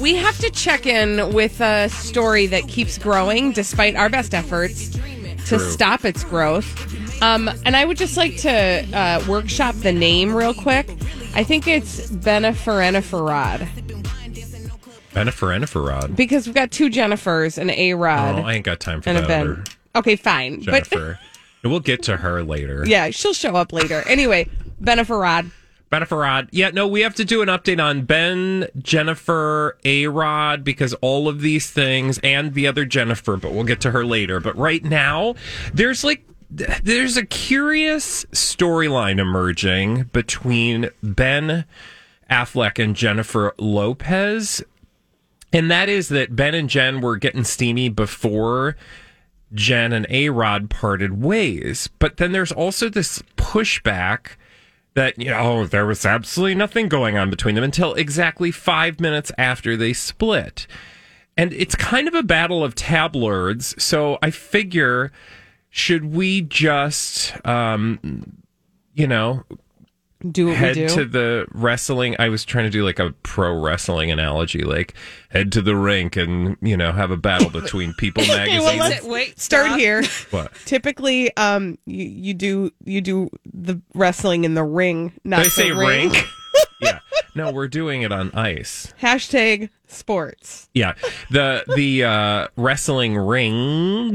We have to check in with a story that keeps growing despite our best efforts to stop its growth. Um, and I would just like to uh, workshop the name real quick. I think it's Benefereniferod Benefereniferod. because we've got two Jennifers, an A Rod, Oh, I ain't got time for and a that Ben. other Okay, fine. Jennifer. we'll get to her later. Yeah, she'll show up later. Anyway, Beneferod. Beneferod. Yeah, no, we have to do an update on Ben, Jennifer, A Rod, because all of these things and the other Jennifer, but we'll get to her later. But right now, there's like, there's a curious storyline emerging between Ben Affleck and Jennifer Lopez. And that is that Ben and Jen were getting steamy before Jen and A Rod parted ways. But then there's also this pushback that, you know, there was absolutely nothing going on between them until exactly five minutes after they split. And it's kind of a battle of tabloids. So I figure, should we just, um, you know, Do what head we do. to the wrestling. I was trying to do like a pro wrestling analogy, like head to the rink and you know have a battle between People magazine. well, let's Wait, start stop. here. what? Typically, um, you, you do you do the wrestling in the ring, not Did I say the ring. rink? yeah. No, we're doing it on ice. Hashtag sports. Yeah. The the uh, wrestling ring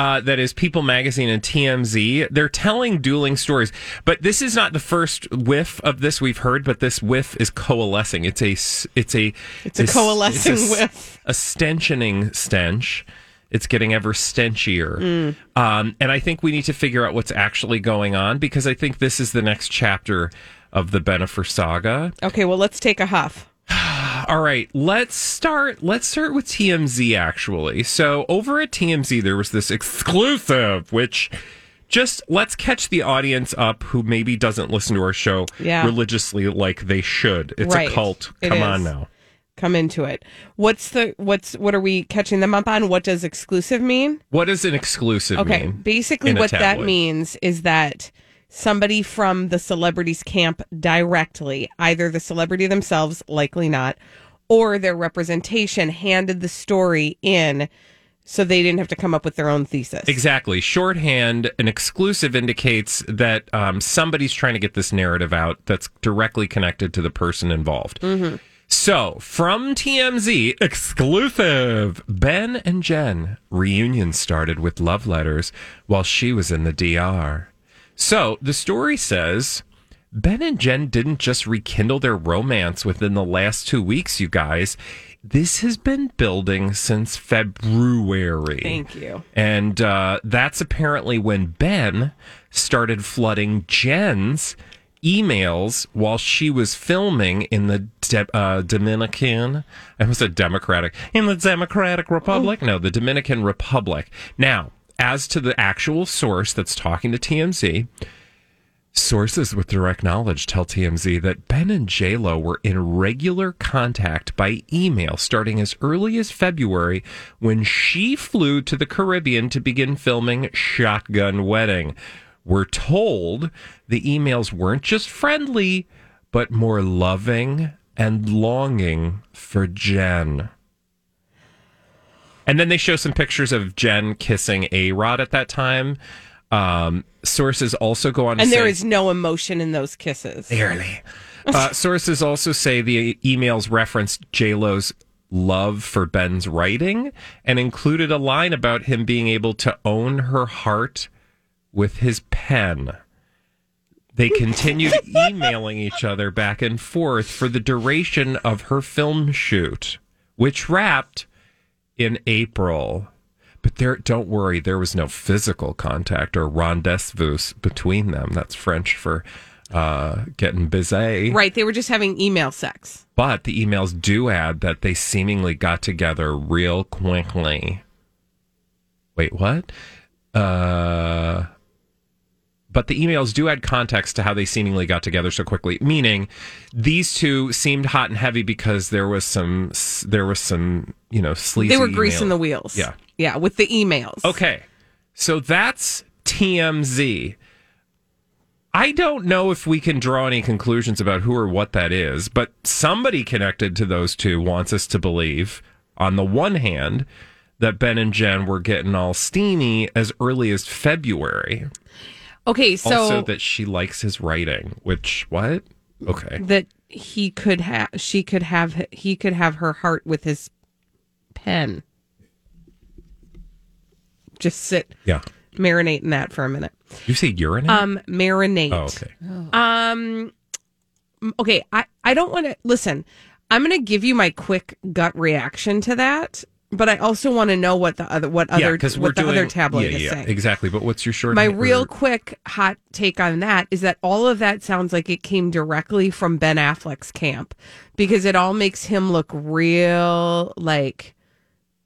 uh, that is People Magazine and TMZ. They're telling dueling stories, but this is not the first whiff of this we've heard. But this whiff is coalescing. It's a it's a It's a coalescing it's a whiff. a stenchioning stench. It's getting ever stenchier. Mm. Um, and I think we need to figure out what's actually going on because I think this is the next chapter of the Benefer saga. Okay, well, let's take a huff. All right, let's start. Let's start with TMZ. Actually, so over at TMZ, there was this exclusive, which just let's catch the audience up who maybe doesn't listen to our show Yeah. religiously like they should. It's Right. a cult. It Come on now. Come into it. What's the what's what are we catching them up on? What does exclusive mean? What does an exclusive Okay, mean? basically what that means is that somebody from the celebrities camp directly, either the celebrity themselves, likely not, or their representation handed the story in so they didn't have to come up with their own thesis. Exactly. Shorthand, an exclusive indicates that um, somebody's trying to get this narrative out that's directly connected to the person involved. So, from TMZ, exclusive Ben and Jen reunion started with love letters while she was in the DR. So, the story says Ben and Jen didn't just rekindle their romance within the last two weeks, you guys. This has been building since February. Thank you. And uh, that's apparently when Ben started flooding Jen's emails while she was filming in the De- uh, Dominican. I was a Democratic in the Democratic Republic. No, the Dominican Republic. Now, as to the actual source that's talking to TMZ. Sources with direct knowledge tell TMZ that Ben and JLo were in regular contact by email starting as early as February when she flew to the Caribbean to begin filming Shotgun Wedding. We're told the emails weren't just friendly, but more loving and longing for Jen. And then they show some pictures of Jen kissing A Rod at that time. Um, sources also go on to And say there is no emotion in those kisses. Barely. Uh, sources also say the emails referenced JLo's love for Ben's writing and included a line about him being able to own her heart with his pen. they continued emailing each other back and forth for the duration of her film shoot, which wrapped in April. But there, don't worry, there was no physical contact or rendezvous between them. That's French for uh, getting busy. Right. They were just having email sex. But the emails do add that they seemingly got together real quickly. Wait, what? Uh, but the emails do add context to how they seemingly got together so quickly. Meaning, these two seemed hot and heavy because there was some, there was some, you know, sleazy. They were greasing email. the wheels. Yeah. Yeah, with the emails. Okay. So that's TMZ. I don't know if we can draw any conclusions about who or what that is, but somebody connected to those two wants us to believe, on the one hand, that Ben and Jen were getting all steamy as early as February. Okay, so also, that she likes his writing, which, what? Okay. that he could have she could have he could have her heart with his pen. Just sit Yeah. marinate in that for a minute. You say urinate? Um marinate. oh, okay. Um okay, I I don't want to listen. I'm going to give you my quick gut reaction to that, but I also want to know what the other what yeah, other what the doing other tabloid yeah, is yeah, saying. exactly. But what's your short? My real quick hot take on that is that all of that sounds like it came directly from Ben Affleck's camp because it all makes him look real like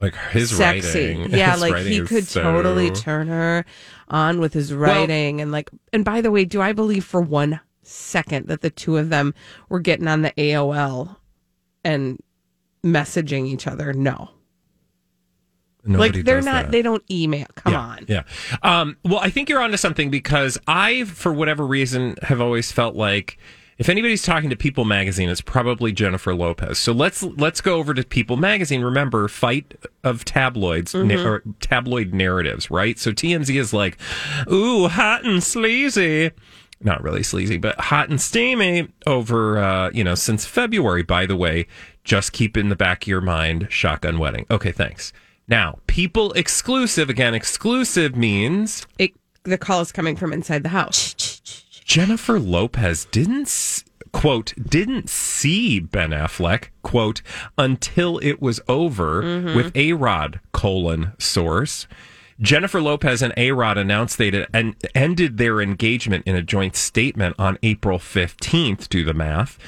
like his sexy. writing. Yeah, his like he could so- totally turn her on with his writing and like and by the way, do I believe for one second that the two of them were getting on the AOL and messaging each other? No. Nobody like they're not that. they don't email. Come yeah, on. Yeah. Um, well, I think you're onto something because I, for whatever reason, have always felt like if anybody's talking to People Magazine, it's probably Jennifer Lopez. So let's let's go over to People Magazine. Remember, fight of tabloids na- or tabloid narratives, right? So TMZ is like, ooh, hot and sleazy. Not really sleazy, but hot and steamy over, uh, you know, since February, by the way. Just keep in the back of your mind, shotgun wedding. Okay, thanks. Now, people exclusive. Again, exclusive means It, the call is coming from inside the house. Jennifer Lopez didn't quote didn't see Ben Affleck quote until it was over mm-hmm. with A Rod colon source. Jennifer Lopez and A Rod announced they had en- ended their engagement in a joint statement on April fifteenth. Do the math.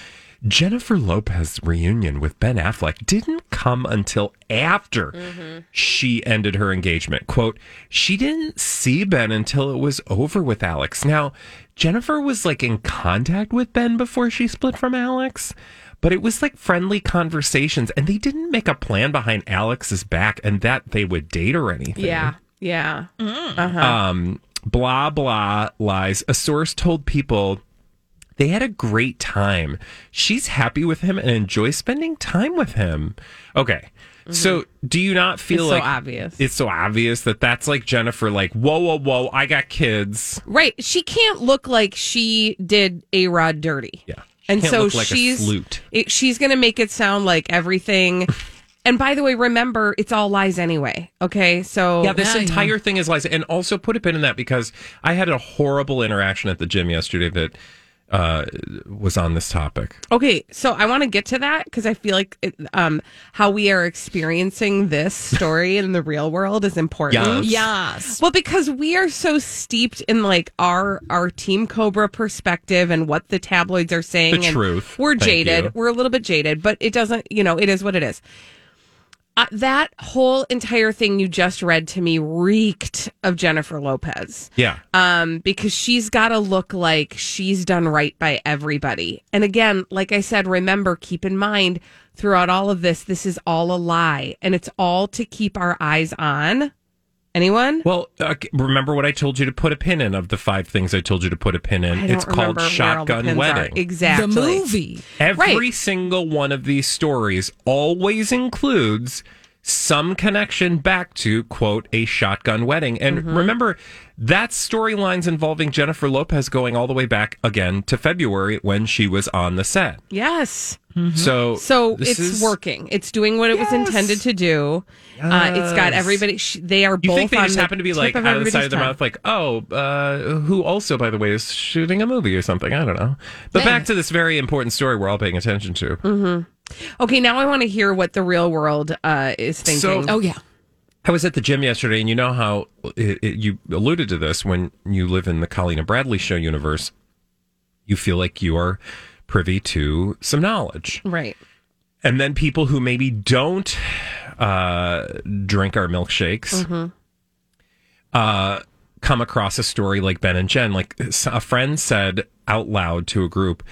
Jennifer Lopez's reunion with Ben Affleck didn't come until after she ended her engagement. Quote, she didn't see Ben until it was over with Alex. Now, Jennifer was like in contact with Ben before she split from Alex, but it was like friendly conversations and they didn't make a plan behind Alex's back and that they would date or anything Yeah. Yeah. um, blah blah lies. A source told people they had a great time. She's happy with him and enjoys spending time with him. Okay. Mm-hmm. So, do you not feel It's so like obvious. It's so obvious that that's like Jennifer, like, whoa, whoa, whoa, I got kids. Right. She can't look like she did A Rod dirty. Yeah. And so like she's. It, she's going to make it sound like everything. and by the way, remember, it's all lies anyway. Okay. So Yeah, this entire thing is lies. And also put a pin in that because I had a horrible interaction at the gym yesterday that uh, was on this topic. Okay, so I want to get to that because I feel like it, um, how we are experiencing this story in the real world is important. Yes. Yes. Well, because we are so steeped in like our our Team Cobra perspective and what the tabloids are saying. The and truth. We're Thank jaded. you. We're a little bit jaded, but it doesn't. You know, it is what it is. Uh, that whole entire thing you just read to me reeked of Jennifer Lopez Yeah. um, because she's got to look like she's done right by everybody. And again, like I said, remember, keep in mind throughout all of this, this is all a lie, and it's all to keep our eyes on. Anyone? Well, uh, remember what I told you to put a pin in of the five things I told you to put a pin in? I don't It's called remember where all the Shotgun pins are. Wedding. Exactly. The movie. Every Right. single one of these stories always includes some connection back to quote a shotgun wedding. And Mm-hmm. remember, that's storylines involving Jennifer Lopez going all the way back again to February when she was on the set. Yes. So So it's is- working. It's doing what it was intended to do. Uh, it's got everybody. Sh- they are You both think they on just the happen to be like out of the side of their mouth, like, oh, uh, who also, by the way, is shooting a movie or something? I don't know. But back to this very important story we're all paying attention to. Mm-hmm. Okay, now I want to hear what the real world uh, is thinking. So- Oh yeah. I was at the gym yesterday, and you know how it, it, you alluded to this when you live in the Colleen and Bradley show universe. You feel like you are privy to some knowledge. right. And then people who maybe don't uh, drink our milkshakes uh, come across a story like Ben and Jen. Like a friend said out loud to a group,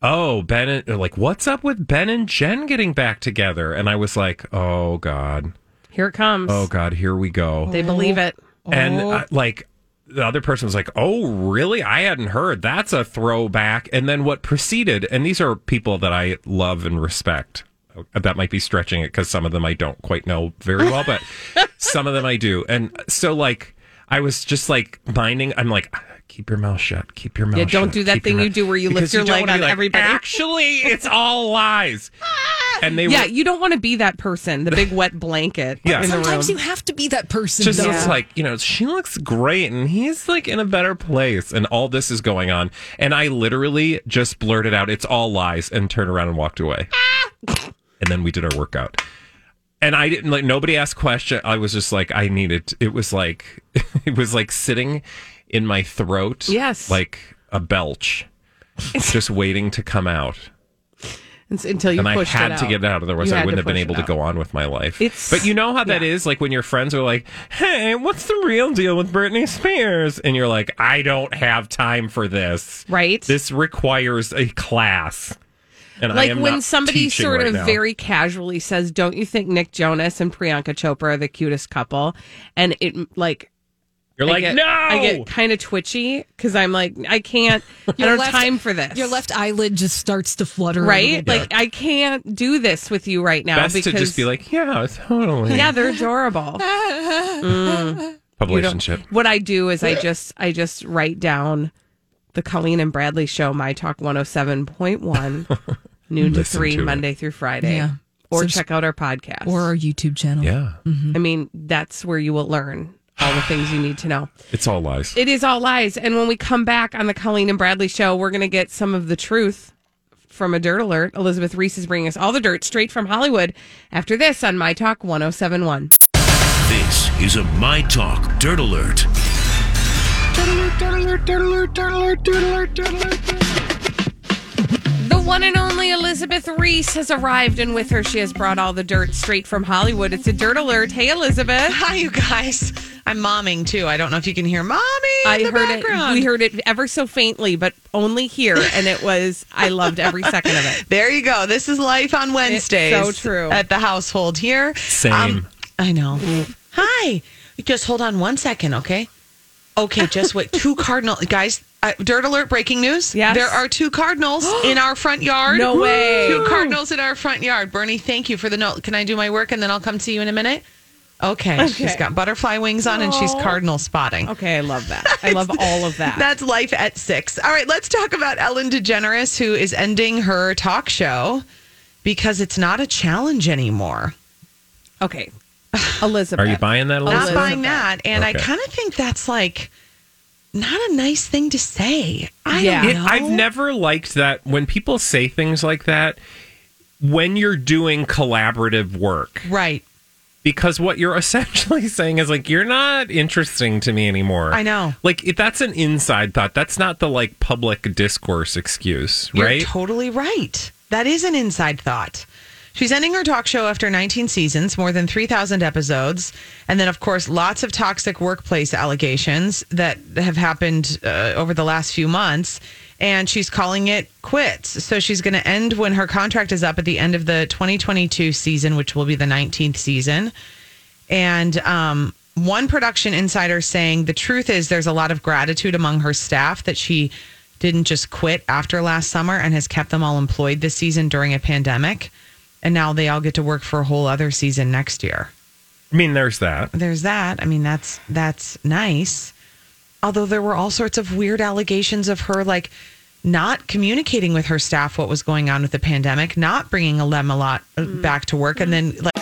"Oh, Ben, and, like what's up with Ben and Jen getting back together?" And I was like, "Oh God, Here it comes. oh God, here we go." They believe it. And uh, like the other person was like, "Oh, really? I hadn't heard. That's a throwback." And then what proceeded, and these are people that I love and respect. That might be stretching it because some of them I don't quite know very well, but some of them I do. And so, like, I was just like minding. I'm like, keep your mouth shut. Keep your mouth. Shut. Yeah, don't shut, do that keep thing you do where you lift your don't leg wanna on like, everybody. Actually, it's all lies. Ah. And they Yeah, were, you don't want to be that person, the big wet blanket Yeah. in the room. Sometimes you have to be that person. just though. it's like you know she looks great and he's like in a better place and all this is going on and i literally just blurted out it's all lies and turned around and walked away ah. and then we did our workout and i didn't like nobody asked question i was just like i needed it was like it was like sitting in my throat Yes. like a belch just waiting to come out It's- until you and I had to get it out. Otherwise, You I wouldn't have been able to go on with my life. It's- but you know how that yeah. is, like when your friends are like, "Hey, what's the real deal with Britney Spears?" and you're like, "I don't have time for this. Right. This requires a class." And I like when somebody sort right of now. very casually says, "Don't you think Nick Jonas and Priyanka Chopra are the cutest couple?" and it like you're I like, get, "No." I get kind of twitchy because I'm like, I can't. I don't left- have time for this. Your left eyelid just starts to flutter. right? little bit. Like I can't do this with you right now Best because to just be like, "Yeah, totally." yeah, they're adorable. Mm. Relationship. what I do is I just I just write down the Colleen and Bradley show, My Talk 107.1, noon to 3, to it. Monday through Friday. Yeah. Or Subs- check out our podcast. or our YouTube channel. Yeah, I mean, that's where you will learn all the things you need to know. it's all lies. It is all lies. And when we come back on the Colleen and Bradley show, we're going to get some of the truth from a dirt alert. Elizabeth Reese is bringing us all the dirt straight from Hollywood after this on My Talk 1071. This is a My Talk Dirt Alert. The one and only Elizabeth Reese has arrived, and with her, she has brought all the dirt straight from Hollywood. It's a dirt alert. Hey, Elizabeth. Hi, you guys. I'm momming too. I don't know if you can hear mommy in I the heard background. it. We heard it ever so faintly, but only here, and it was. I loved every second of it. There you go. This is life on Wednesdays. so true. At the household here. Um, Same. I know. Hi. Just hold on one second, okay? Okay, just wait. Two cardinal guys. Uh, dirt alert! Breaking news. Yes. there are two cardinals in our front yard. No way. Two cardinals in our front yard. Bernie, thank you for the note. Can I do my work and then I'll come see you in a minute? Okay. She's got butterfly wings on and she's cardinal spotting. Okay, I love that. I love all of that. That's life at six. All right, let's talk about Ellen DeGeneres, who is ending her talk show because it's not a challenge anymore. okay, Elizabeth. Are you buying that, Elizabeth? Not Elizabeth? buying that. And I kind of think that's like not a nice thing to say. I Yeah. don't It, know. I've never liked that when people say things like that when you're doing collaborative work. Right. because what you're essentially saying is like you're not interesting to me anymore. I know. Like if that's an inside thought. That's not the like public discourse excuse, You're right? totally right. That is an inside thought. She's ending her talk show after 19 seasons, more than 3,000 episodes. And then, of course, lots of toxic workplace allegations that have happened uh, over the last few months. And she's calling it quits. So she's going to end when her contract is up at the end of the 2022 season, which will be the 19th season. And um, one production insider saying the truth is there's a lot of gratitude among her staff that she didn't just quit after last summer and has kept them all employed this season during a pandemic. And now they all get to work for a whole other season next year. I mean, there's that. There's that. I mean, that's that's nice. Although there were all sorts of weird allegations of her like not communicating with her staff what was going on with the pandemic, not bringing them a lot uh, back to work, and then like.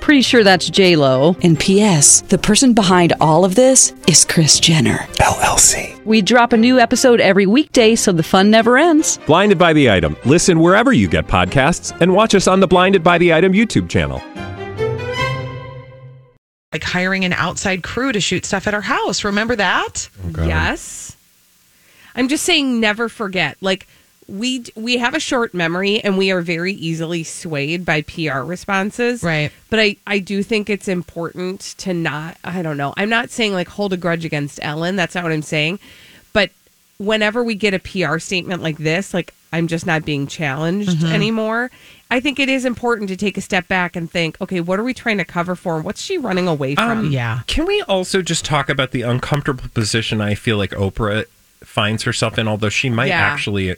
Pretty sure that's J Lo. And P.S. The person behind all of this is Kris Jenner. LLC. We drop a new episode every weekday, so the fun never ends. Blinded by the item. Listen wherever you get podcasts, and watch us on the Blinded by the Item YouTube channel. like hiring an outside crew to shoot stuff at our house. Remember that? Oh, yes. I'm just saying never forget. Like we we have a short memory and we are very easily swayed by PR responses. Right. But I I do think it's important to not I don't know. I'm not saying like hold a grudge against Ellen. That's not what I'm saying. But whenever we get a PR statement like this, like I'm just not being challenged mm-hmm. anymore. I think it is important to take a step back and think, okay, what are we trying to cover for? What's she running away from? Um, yeah. Can we also just talk about the uncomfortable position I feel like Oprah finds herself in? Although she might Yeah. actually,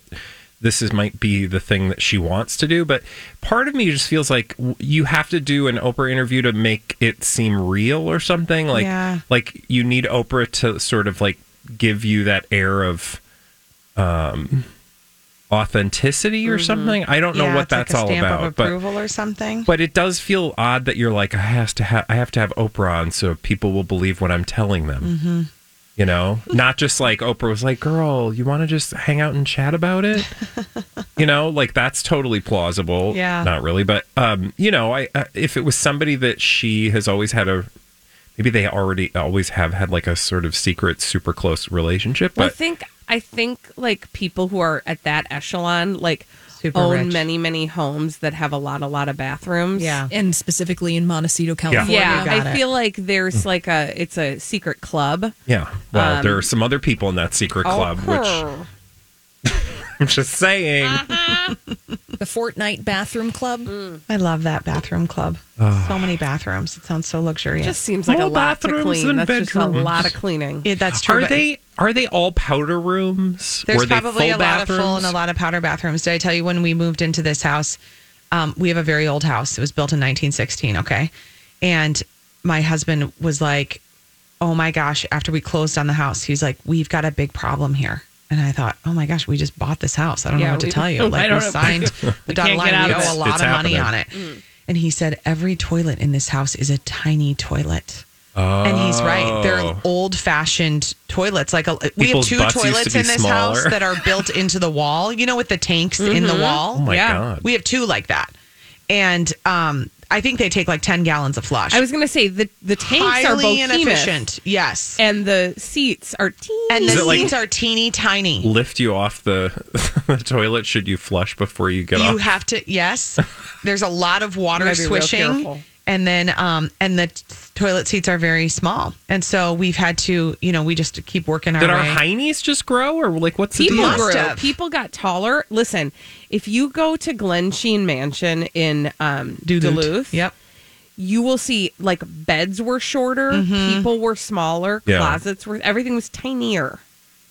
this is might be the thing that she wants to do, but part of me just feels like you have to do an Oprah interview to make it seem real or something. Like, Yeah. like you need Oprah to sort of like give you that air of um authenticity or something. I don't know Yeah, what like that's a all about, but approval or something. but it does feel odd that you're like I has to have I have to have Oprah on so people will believe what I'm telling them. Mm-hmm. You know, not just like Oprah was like, "Girl, you want to just hang out and chat about it?" you know, like that's totally plausible. Yeah. not really, but um, you know, I uh, if it was somebody that she has always had a maybe they already always have had like a sort of secret, super close relationship, Well, I think I think like people who are at that echelon like Super own rich. many many homes that have a lot a lot of bathrooms. Yeah. And specifically in Montecito, California. Yeah, got I it. feel like there's like a it's a secret club. yeah. Well, Um, there are some other people in that secret club, Oh, which I'm just saying. The Fortnite Bathroom Club. Mm. I love that bathroom club. Ah. so many bathrooms. It sounds so luxurious. it luxurious. just seems like More a lot to bathrooms clean. than That's just a lot of cleaning. Yeah, that's true. Are but they are they all powder rooms? There's Were probably a full lot of full and a lot of powder bathrooms. Did I tell you when we moved into this house? Um, we have a very old house. It was built in 1916. Okay, and my husband was like, "Oh my gosh!" After we closed on the house, he's like, "We've got a big problem here." And I thought, "Oh my gosh, we just bought this house. I don't Yeah, know what to tell you. Like we don't signed the dotted line. We owe a lot It's of money on it." And he said, "Every toilet in this house is a tiny toilet." And he's right. They're Oh. old fashioned toilets. Like a, we have People's two butts used to toilets be in this smaller. house that are built into the wall. You know, with the tanks in the wall. Oh my Yeah. god! We have two like that, and um, I think they take like ten gallons of flush. I was going to say the the tanks are highly both inefficient. Yes, and the seats are teeny. and the Is it like- seats are teeny tiny. Lift you off the, the toilet should you flush before you get off? You off? have to. Yes, there's a lot of water You gotta be real swishing. careful. And then, um, and the t- toilet seats are very small, and so we've had to, you know, we just keep working our Did way. our heinies just grow, or like what's the People deal? Grew. People got taller. Listen, if you go to Glensheen Mansion in um, Duluth. Duluth, Yep. you will see like beds were shorter, Mm-hmm. people were smaller, Yeah. closets were everything was tinier.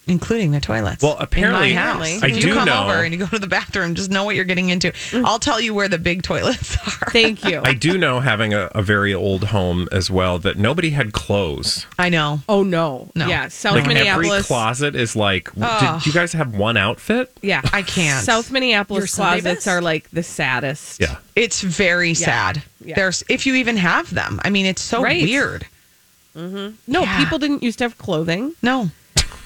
Including the toilets. Well, apparently- in my house. I If you do come know- over and you go to the bathroom, just know what you're getting into. Mm. I'll tell you where the big toilets are. Thank you. I do know, having a, a very old home as well, that nobody had clothes. I know. oh no, No. yeah, South like every Minneapolis. closet is like. w- Did you guys have one outfit? yeah, I can't. South Minneapolis Sunday closets best? are like the saddest. Yeah. It's very sad. Yeah. There's if you even have them. I mean, it's so Right. weird. Mm-hmm. No, Yeah. people didn't used to have clothing. No.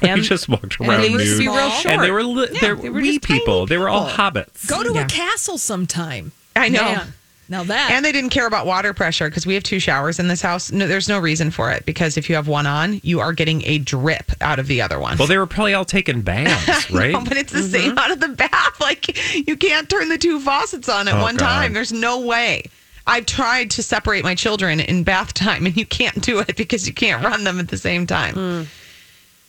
We just walked and around they used be real short. And they were li- Yeah, they're were wee just tiny people. They were all hobbits. Go to Yeah. a castle sometime. I know. Man. Now that And they didn't care about water pressure because we have two showers in this house. No, there's no reason for it because if you have one on, you are getting a drip out of the other one. Well, they were probably all taking baths, right? No, but it's the mm-hmm. same out of the bath. Like you can't turn the two faucets on at Oh, one God. time. There's no way. I've tried to separate my children in bath time, and you can't do it because you can't run them at the same time. Hmm.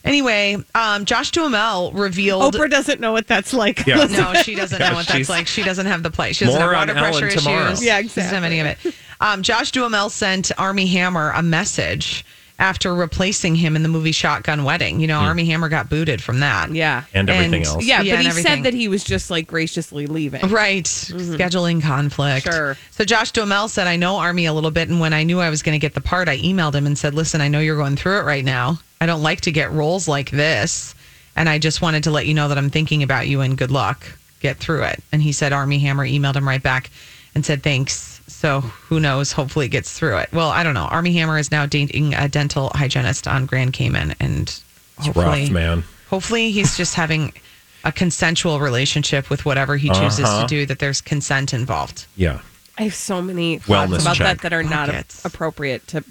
Anyway, um, Josh Duhamel revealed. Oprah doesn't know what that's like. Yeah. No, she doesn't know what that's like. She doesn't have the place. She doesn't More have on water pressure Ellen tomorrow. issues. Yeah, She doesn't have any of it. Um, Josh Duhamel sent Armie Hammer a message after replacing him in the movie Shotgun Wedding. You know, Armie Hammer got booted from that. Yeah. and everything else. Yeah, Yeah, but and he everything. said that he was just like graciously leaving. Right. Scheduling conflict. Sure. So Josh Duhamel said, I know Armie a little bit. And when I knew I was going to get the part, I emailed him and said, listen, I know you're going through it right now. I don't like to get roles like this. And I just wanted to let you know that I'm thinking about you and good luck. Get through it. And he said, Armie Hammer emailed him right back and said, thanks. So who knows? Hopefully it gets through it. Well, I don't know. Armie Hammer is now dating a dental hygienist on Grand Cayman. And hopefully, rough, man. hopefully he's just having a consensual relationship with whatever he chooses Uh-huh. to do, that there's consent involved. Yeah. I have so many thoughts Wellness about check. that that are not Buckets. appropriate to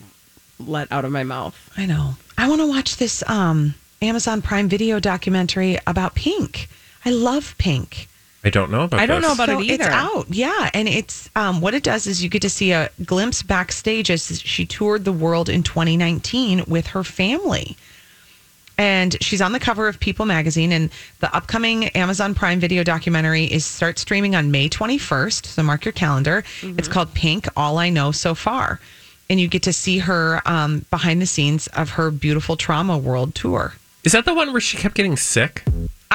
let out of my mouth. I know. I want to watch this um, Amazon Prime Video documentary about Pink. I love Pink. I don't know about I don't this. know about So it either. It's out, yeah, and it's um, what it does is you get to see a glimpse backstage as she toured the world in 2019 with her family. And she's on the cover of People magazine, and the upcoming Amazon Prime Video documentary is start streaming on May 21st. So mark your calendar. It's called Pink: All I Know So Far, and you get to see her um, behind the scenes of her beautiful trauma world tour. Is that the one where she kept getting sick?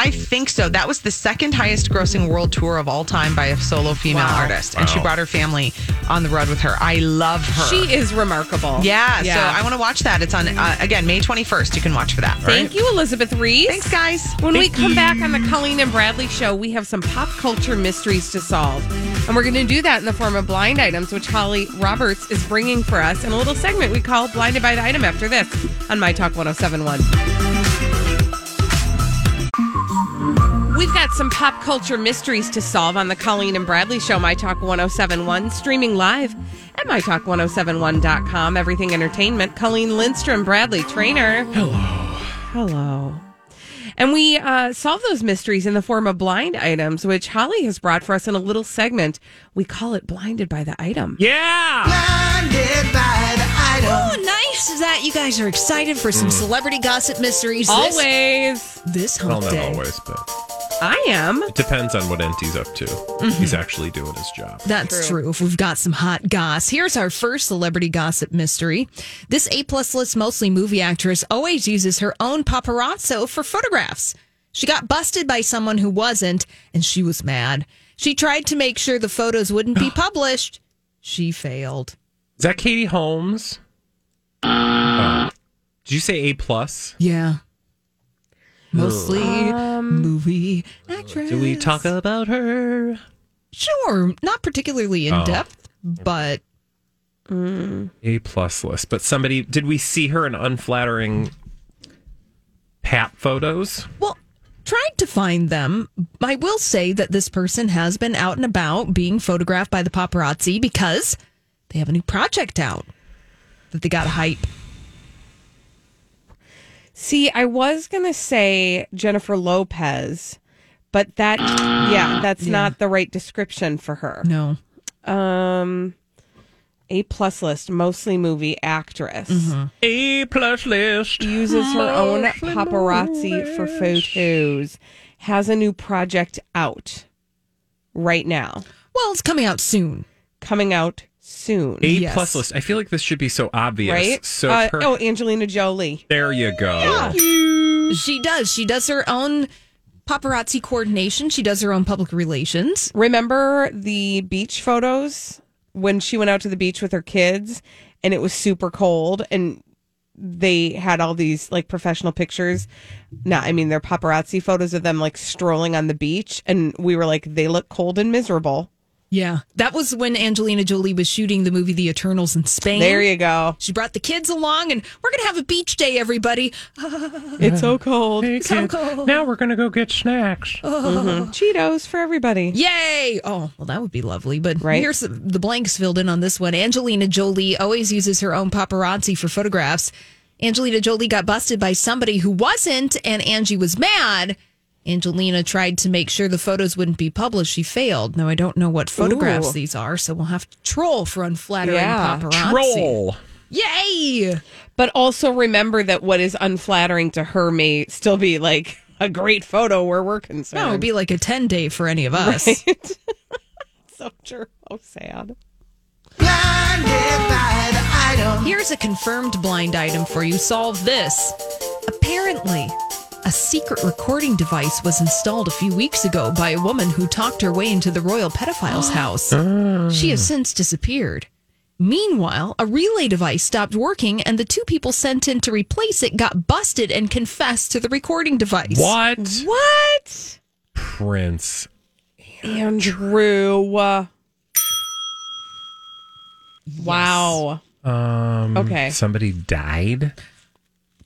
I think so. That was the second highest grossing world tour of all time by a solo female Wow. artist. And she brought her family on the road with her. I love her. She is remarkable. yeah, so I want to watch that. It's on, uh, again, May 21st. You can watch for that. Thank you, Elizabeth Reese. Thanks, guys. When we come back on the Colleen and Bradley show, we have some pop culture mysteries to solve. And we're going to do that in the form of blind items, which Holly Roberts is bringing for us in a little segment we call Blinded by the Item after this on My Talk 1071. We've got some pop culture mysteries to solve on the Colleen and Bradley show, My Talk 1071, streaming live at MyTalk1071.com. Everything Entertainment. Colleen Lindstrom, Bradley Traynor. Hello. Hello. And we uh, solve those mysteries in the form of blind items, which Holly has brought for us in a little segment. We call it Blinded by the Item. Yeah. Blinded by the item. Oh, nice that you guys are excited for some celebrity gossip mysteries. this- Always. this, Well, hump not day. always, but I am. it depends on what Enty's up to. Mm-hmm. He's actually doing his job. That's true. If we've got some hot goss, here's our first celebrity gossip mystery. This A plus list, mostly movie actress, always uses her own paparazzo for photographs. She got busted by someone who wasn't, and she was mad. She tried to make sure the photos wouldn't be published. She failed. Is that Katie Holmes? Oh. Did you say A plus? Yeah. Mostly um, movie actress. Do we talk about her? Sure, not particularly in Oh. depth, but mm. A plus list. But somebody did we see her in unflattering pap photos? well, tried to find them. I will say that this person has been out and about being photographed by the paparazzi because they have a new project out that they got hype. See, I was going to say Jennifer Lopez, but that, yeah, that's not the right description for her. No. Um, A plus list, mostly movie actress. A plus list. Uses her own paparazzi for photos. Has a new project out right now. Well, it's coming out soon. Coming out soon. A Yes. plus list. I feel like this should be so obvious. right? So Uh, per- oh, Angelina Jolie. there you go. She does. She does her own paparazzi coordination. She does her own public relations. Remember the beach photos when she went out to the beach with her kids and it was super cold and they had all these like professional pictures. No, I mean they're paparazzi photos of them like strolling on the beach and we were like they look cold and miserable. Yeah, that was when Angelina Jolie was shooting the movie The Eternals in Spain. There you go. She brought the kids along, and we're gonna have a beach day, everybody. It's so cold. Hey, So kid, cold. Now we're gonna go get snacks. Mhm. Cheetos for everybody. Yay! Oh, well, that would be lovely. But Right. here's the, the blanks filled in on this one. Angelina Jolie always uses her own paparazzi for photographs. Angelina Jolie got busted by somebody who wasn't, and Angie was mad. Angelina tried to make sure the photos wouldn't be published. She failed. Now, I don't know what photographs Ooh. these are, so we'll have to troll for unflattering Yeah. paparazzi. Troll. Yay! But also remember that what is unflattering to her may still be like a great photo where we're concerned. No, it would be like a 10 day for any of us. Right? so true. Oh, sad. Here's a confirmed blind item for you. Solve this. Apparently, a secret recording device was installed a few weeks ago by a woman who talked her way into the royal pedophile's house. She has since disappeared. Meanwhile, a relay device stopped working, and the two people sent in to replace it got busted and confessed to the recording device. What? What? Prince. Andrew. Uh, Wow. Um, Okay. Somebody died.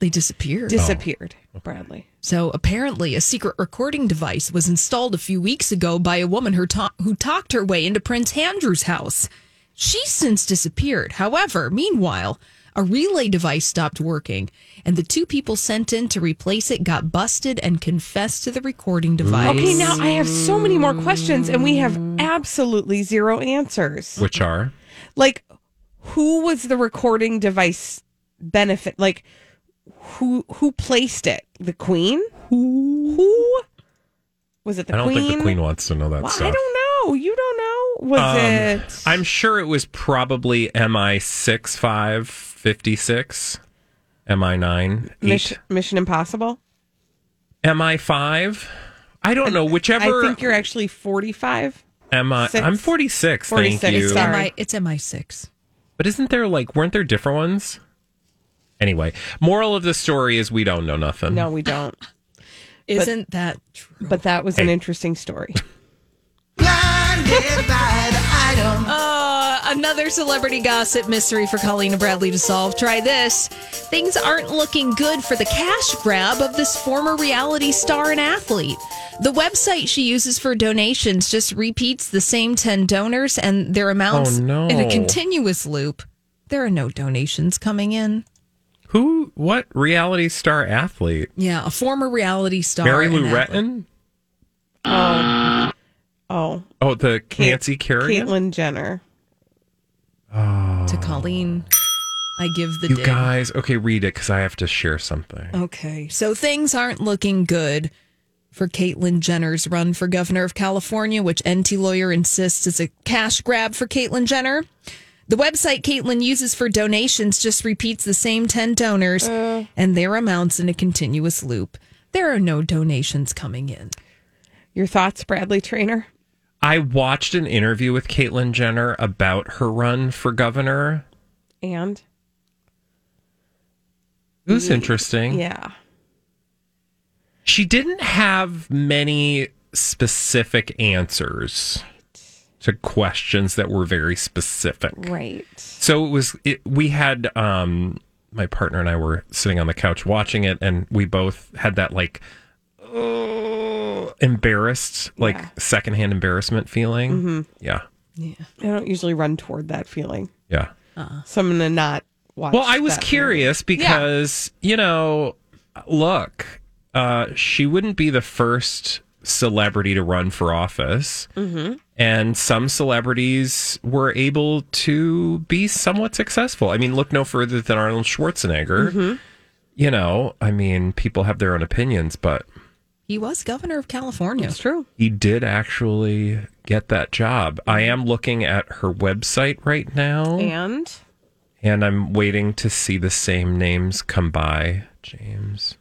They disappeared. Oh. Disappeared. Bradley. So apparently, a secret recording device was installed a few weeks ago by a woman who, ta- who talked her way into Prince Andrew's house. She's since disappeared. However, meanwhile, a relay device stopped working, and the two people sent in to replace it got busted and confessed to the recording device. Okay, now I have so many more questions, and we have absolutely zero answers. Which are? Like, who was the recording device benefit? Like, who who placed it? The Queen? Who? Who was it? The Queen? I don't Queen? think the Queen wants to know that Well, stuff. I don't know. You don't know. Was Um, it? I'm sure it was probably MI six five fifty six, MI nine eight, Mission, Mission Impossible. MI five. I don't know. Whichever I think you're actually 45. MI. six. I'm forty six. 46, Thank you. sorry. MI, it's MI6. But isn't there like weren't there different ones? Anyway, moral of the story is we don't know nothing. No, we don't. Isn't that true? But that was an Hey. interesting story. Uh, another celebrity gossip mystery for Colleen and Bradley to solve. Try this. Things aren't looking good for the cash grab of this former reality star and athlete. The website she uses for donations just repeats the same 10 donors and their amounts Oh, no. in a continuous loop. There are no donations coming in. Who? What reality star athlete? Yeah, a former reality star. Mary Lou athlete. Oh. Retton? Um, oh. Oh, the Nancy Kerrigan. Caitlyn Jenner. To Colleen, I give the You dig. guys, okay, read it because I have to share something. Okay, so things aren't looking good for Caitlyn Jenner's run for governor of California, which Enty Lawyer insists is a cash grab for Caitlyn Jenner. The website Caitlyn uses for donations just repeats the same 10 donors uh. and their amounts in a continuous loop. There are no donations coming in. Your thoughts, Bradley Traynor? I watched an interview with Caitlyn Jenner about her run for governor. And? It was interesting. Yeah. She didn't have many specific answers to questions that were very specific. Right. So it was it, we had um my partner and I were sitting on the couch watching it and we both had that like oh, embarrassed like Yeah. secondhand embarrassment feeling. Mhm. Yeah. I don't usually run toward that feeling. Yeah. So I'm going to not watch Well, I was that curious because, you know, look, uh, she wouldn't be the first celebrity to run for office. Mhm. And some celebrities were able to be somewhat successful. I mean, look no further than Arnold Schwarzenegger. Mhm. You know, I mean, people have their own opinions, but He was governor of California. It's true. he did actually get that job. I am looking at her website right now. And? And I'm waiting to see the same names come by. James,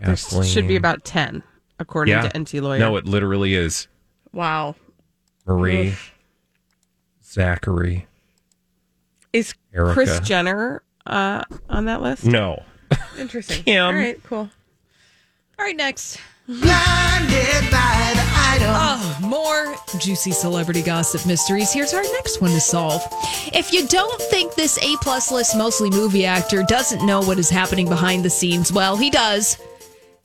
There Kathleen. should be about 10, according yeah. to Enty Lawyer. No, it literally is Wow. Marie, Oof. Zachary. Is Erica. Kris Jenner uh, on that list? No. Interesting. Kim. All right, cool. All right, next. Blinded by the item. Oh, more juicy celebrity gossip mysteries. Here's our next one to solve. If you don't think this A plus list mostly movie actor doesn't know what is happening behind the scenes, well, he does.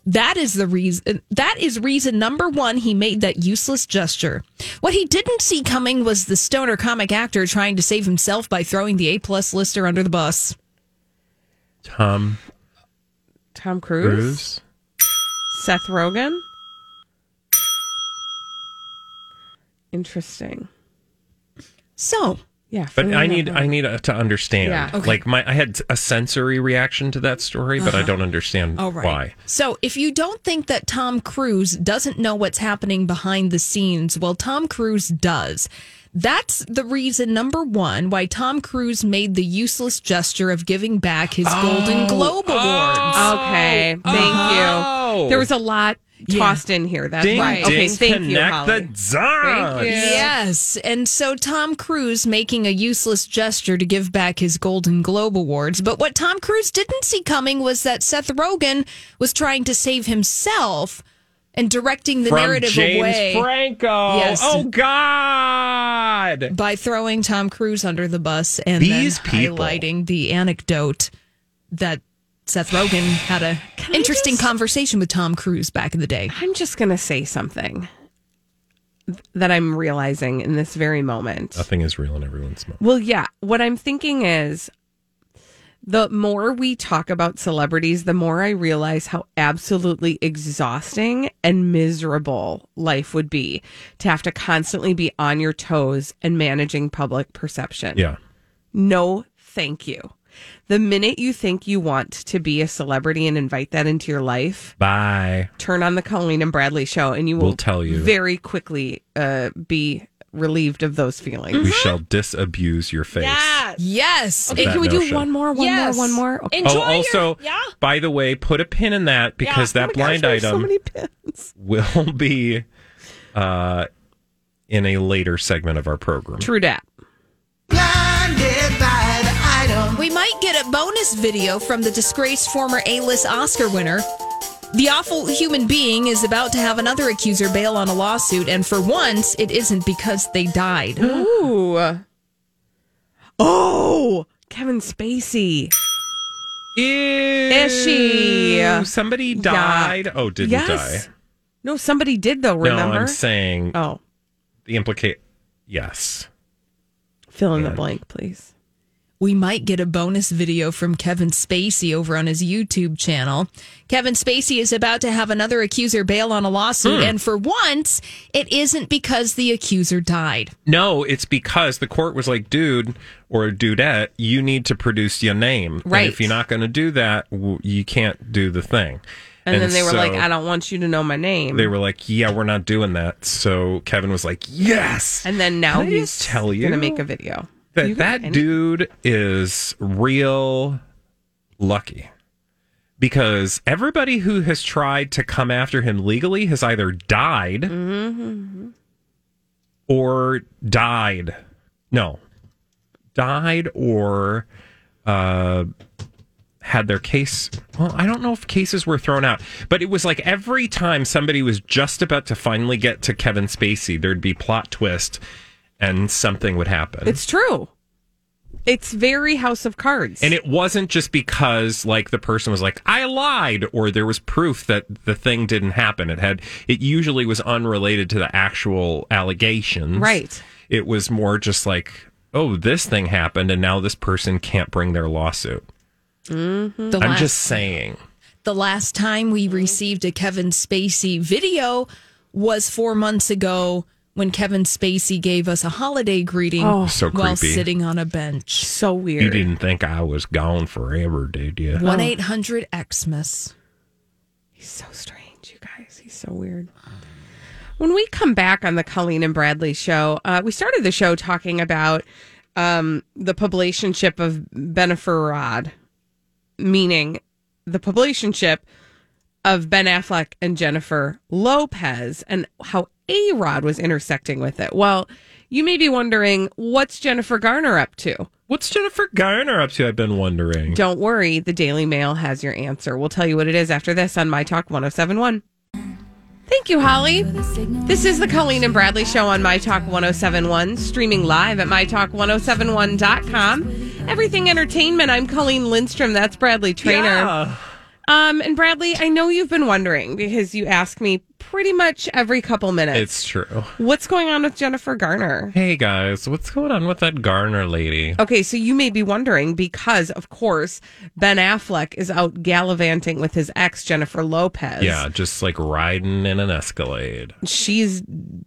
That is the reason. That is reason number one. He made that useless gesture. What he didn't see coming was the stoner comic actor trying to save himself by throwing the A plus lister under the bus. Tom Tom Cruise, Cruise. Seth Rogen. Interesting. So, Yeah, But I need I need uh, to understand. Yeah. Okay. Like my I had a sensory reaction to that story, but I Uh-huh. don't understand All right. why. So, if you don't think that Tom Cruise doesn't know what's happening behind the scenes, well, Tom Cruise does. That's the reason, number one, why Tom Cruise made the useless gesture of giving back his Golden Globe Awards. Okay, thank Oh. you. There was a lot Yeah. tossed in here. That's Ding, why. Okay, ding, thank you, Holly. the dots. Thank you. Yes. And so Tom Cruise making a useless gesture to give back his Golden Globe Awards. But what Tom Cruise didn't see coming was that Seth Rogen was trying to save himself and directing the From narrative James away. Franco. Yes. Oh God. by throwing Tom Cruise under the bus and These then people. highlighting the anecdote that Seth Rogen had a interesting conversation with Tom Cruise back in the day. I'm just going to say something that I'm realizing in this very moment. Nothing is real in everyone's mouth. Well, yeah. What I'm thinking is the more we talk about celebrities, the more I realize how absolutely exhausting and miserable life would be to have to constantly be on your toes and managing public perception. Yeah. No, thank you. The minute you think you want to be a celebrity and invite that into your life, Bye. turn on the Colleen and Bradley show and you will We'll tell you. very quickly uh, be relieved of those feelings. We shall disabuse your face. Yes. Okay, can we do one more? One Yes. more? One more? Okay. Enjoy oh, also, your- yeah. by the way, put a pin in that because Oh that my gosh, blind there's item So many pins. will be uh, in a later segment of our program. True dat. We might get a bonus video from the disgraced former A-list Oscar winner. The awful human being is about to have another accuser bail on a lawsuit, and for once, it isn't because they died. Ooh. Oh, Kevin Spacey. Ew. Is she? Somebody died. Oh, didn't Yes. die. No, somebody did though. Remember? No, I'm saying oh, the implicate. Yes. fill in the blank, please. We might get a bonus video from Kevin Spacey over on his YouTube channel. Kevin Spacey is about to have another accuser bail on a lawsuit, Hmm. and for once, it isn't because the accuser died. No, it's because the court was like, dude or dudette, you need to produce your name. And Right. if you're not going to do that, you can't do the thing. And, then they were so like, "I don't want you to know my name." They were like, yeah, we're not doing that. So Kevin was like, yes. and then now Can I he's just tell you gonna make a video. That that any- dude is real lucky because everybody who has tried to come after him legally has either died Mm-hmm. or died. No, died or uh, had their case. Well, I don't know if cases were thrown out, but it was like every time somebody was just about to finally get to Kevin Spacey, there'd be plot twist and something would happen. It's true. It's very House of Cards. And it wasn't just because like the person was like, I lied, or there was proof that the thing didn't happen. It had it usually was unrelated to the actual allegations. Right. It was more just like, oh, this thing happened and now this person can't bring their lawsuit. Mm-hmm. The I'm last- just saying. The last time we received a Kevin Spacey video was four months ago when Kevin Spacey gave us a holiday greeting Oh, So while creepy. sitting on a bench. so weird. You didn't think I was gone forever, did you? 1 800 Xmas. He's so strange, you guys. He's so weird. When we come back on the Colleen and Bradley show, uh, we started the show talking about um, the publicationship of Beneferrad, meaning the publicationship of Ben Affleck and Jennifer Lopez, and how A Rod was intersecting with it. Well, you may be wondering, what's Jennifer Garner up to? What's Jennifer Garner up to? I've been wondering. Don't worry, the Daily Mail has your answer. We'll tell you what it is after this on My Talk 1071. Thank you, Holly. This is the Colleen and Bradley Show on My Talk 1071, streaming live at MyTalk1071.com. Everything Entertainment. I'm Colleen Lindstrom. That's Bradley Traynor. Yeah. Um, and Bradley, I know you've been wondering because you ask me pretty much every couple minutes. It's true. What's going on with Jennifer Garner? Hey guys, what's going on with that Garner lady? Okay, so you may be wondering because, of course, Ben Affleck is out gallivanting with his ex, Jennifer Lopez. Yeah, just like riding in an Escalade. She's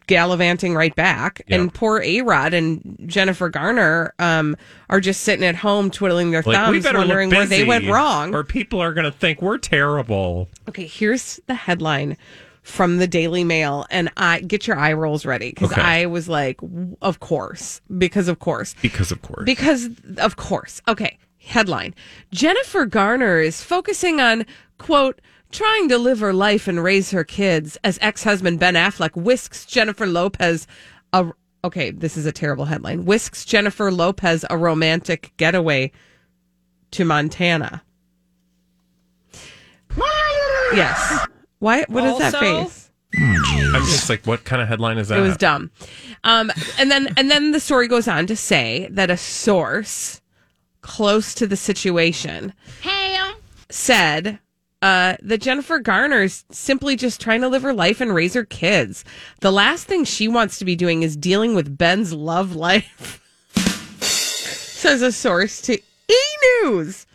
gallivanting right back. Yeah. And poor A Rod and Jennifer Garner um, are just sitting at home twiddling their Like thumbs, wondering where they went wrong. or people are going to think we're terrible. Okay, here's the headline from the Daily Mail, and I get your eye rolls ready because Okay. I was like, of course, because of course, Because of course. because of course. Okay, headline: Jennifer Garner is focusing on quote trying to live her life and raise her kids as ex-husband Ben Affleck whisks Jennifer Lopez a. Okay, this is a terrible headline. Whisks Jennifer Lopez a romantic getaway to Montana. Yes. Why? What is that Also- face? I'm just like, what kind of headline is that? It was dumb. Um, and then and then the story goes on to say that a source close to the situation said uh, that Jennifer Garner's simply just trying to live her life and raise her kids. The last thing she wants to be doing is dealing with Ben's love life. Says a source to E News.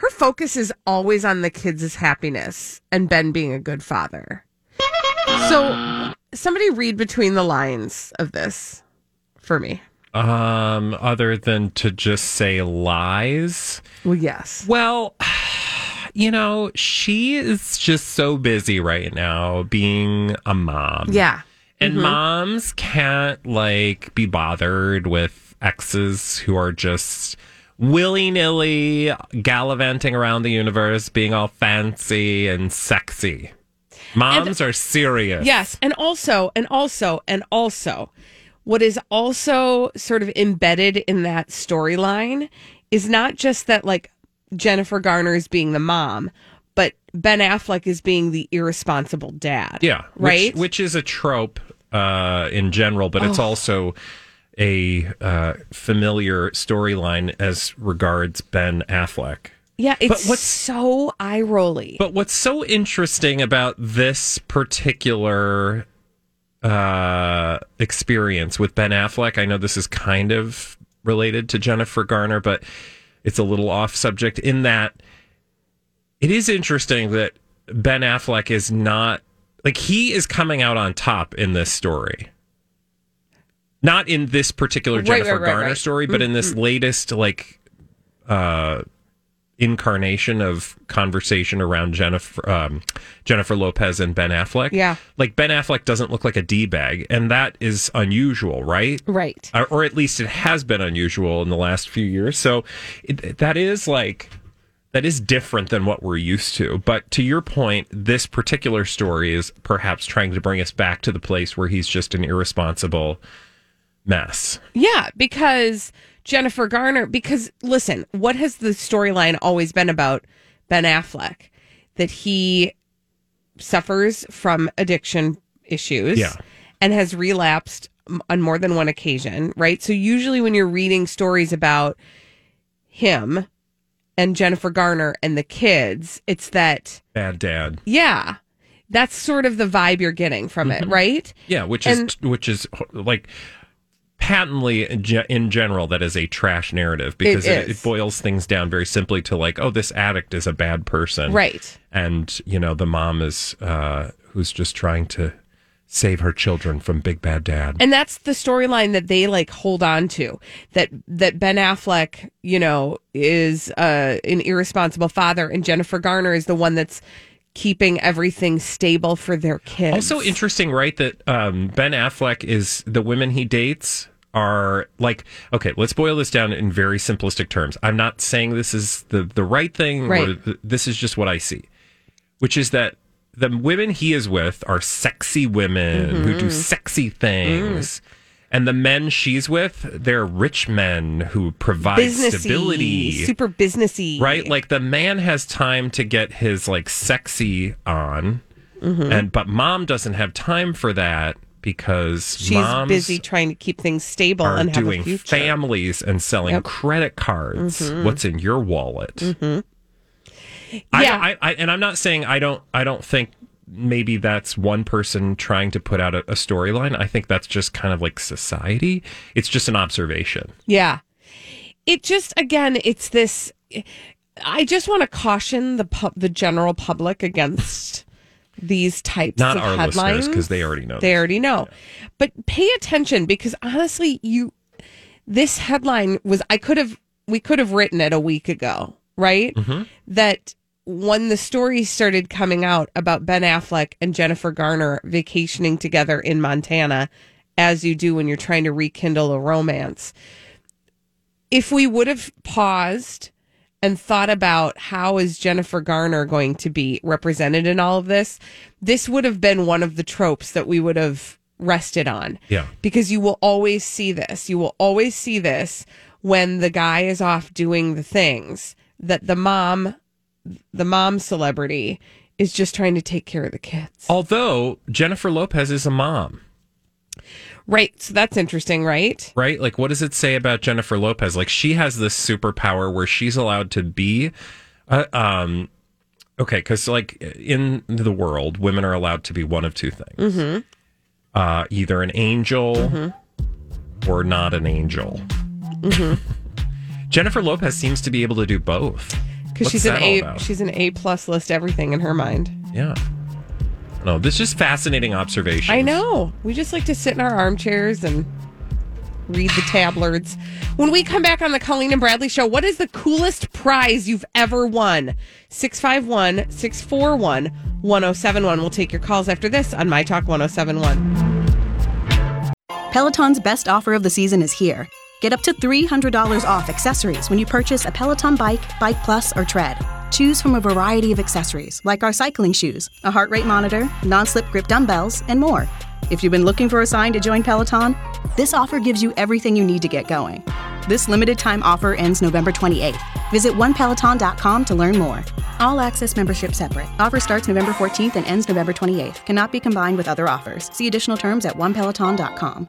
Her focus is always on the kids' happiness and Ben being a good father. So, somebody read between the lines of this for me. Um, other than to just say lies. Well, yes. Well, you know, she is just so busy right now being a mom. Yeah. And Mhm. moms can't like be bothered with exes who are just willy nilly gallivanting around the universe, being all fancy and sexy. Moms are serious. Yes, and also, and also, and also, what is also sort of embedded in that storyline is not just that like Jennifer Garner is being the mom, but Ben Affleck is being the irresponsible dad. Yeah. right. Which, which is a trope uh, in general, but it's Oh. also a uh, familiar storyline as regards Ben Affleck. yeah, but what's- so eye rolly. But what's so interesting about this particular uh, experience with Ben Affleck, I know this is kind of related to Jennifer Garner, but it's a little off subject in that it is interesting that Ben Affleck is not like he is coming out on top in this story. Not in this particular Jennifer right, right, Garner right. story, but in this latest like uh incarnation of conversation around Jennifer um, Jennifer Lopez and Ben Affleck. Yeah. like Ben Affleck doesn't look like a d bag, and that is unusual, right? Right. Or, or at least it has been unusual in the last few years. So it, that is like that is different than what we're used to. But to your point, this particular story is perhaps trying to bring us back to the place where he's just an irresponsible mess. Yeah, because Jennifer Garner, because listen, what has the storyline always been about Ben Affleck? That he suffers from addiction issues Yeah. and has relapsed on more than one occasion, right? So usually when you're reading stories about him and Jennifer Garner and the kids, it's that, Bad dad. yeah, that's sort of the vibe you're getting from it, mm-hmm. right? Yeah, which And- is which is like patently in general that is a trash narrative because it, is. it boils things down very simply to like oh this addict is a bad person Right. and you know the mom is uh who's just trying to save her children from big bad dad and that's the storyline that they like hold on to that that ben affleck you know is uh an irresponsible father and jennifer garner is the one that's keeping everything stable for their kids Also interesting, right? That um, Ben Affleck is the women he dates are like okay. Let's boil this down in very simplistic terms. I'm not saying this is the the right thing. Or Right. th- this is just what I see, which is that the women he is with are sexy women who do Mhm. sexy things. And the men she's with, they're rich men who provide businessy stability. super businessy Right? Like the man has time to get his like sexy on Mhm. and but mom doesn't have time for that because She's moms busy trying to keep things stable are and have doing a future. families and selling Yep. credit cards. Mhm. What's in your wallet? Mhm. Yeah. I, I, and I'm not saying I don't. I don't think maybe that's one person trying to put out a, a storyline. I think that's just kind of like society. It's just an observation. Yeah. It just again, it's this I just want to caution the pub, the general public against these types Not of our headlines 'cause they already know They this. already know. But pay attention because honestly, you this headline was I could have we could have written it a week ago, right? Mm-hmm. That when the story started coming out about Ben Affleck and Jennifer Garner vacationing together in Montana, as you do when you're trying to rekindle a romance, if we would have paused and thought about how is Jennifer Garner going to be represented in all of this, this would have been one of the tropes that we would have rested on. Yeah. Because you will always see this. You will always see this when the guy is off doing the things that the mom the mom celebrity is just trying to take care of the kids. Although Jennifer Lopez is a mom. Right. So that's interesting, right? right? Like, what does it say about Jennifer Lopez? Like, she has this superpower where she's allowed to be, uh, um, okay, because like in the world, women are allowed to be one of two things: Mm-hmm. uh, either an angel Mm-hmm. or not an angel. Mm-hmm. Jennifer Lopez seems to be able to do both Because she's an A about? she's an A plus list everything in her mind. Yeah. No, this is just fascinating observation. I know. We just like to sit in our armchairs and read the tablets. When we come back on the Colleen and Bradley show, what is the coolest prize you've ever won? 651 641 1071. We'll take your calls after this on My Talk 1071. Peloton's best offer of the season is here. Get up to $300 off accessories when you purchase a Peloton bike, Bike Plus, or Tread. Choose from a variety of accessories like our cycling shoes, a heart rate monitor, non slip grip dumbbells, and more. If you've been looking for a sign to join Peloton, this offer gives you everything you need to get going. This limited time offer ends November 28th. Visit onepeloton.com to learn more. All access membership separate. Offer starts November 14th and ends November 28th. Cannot be combined with other offers. See additional terms at onepeloton.com.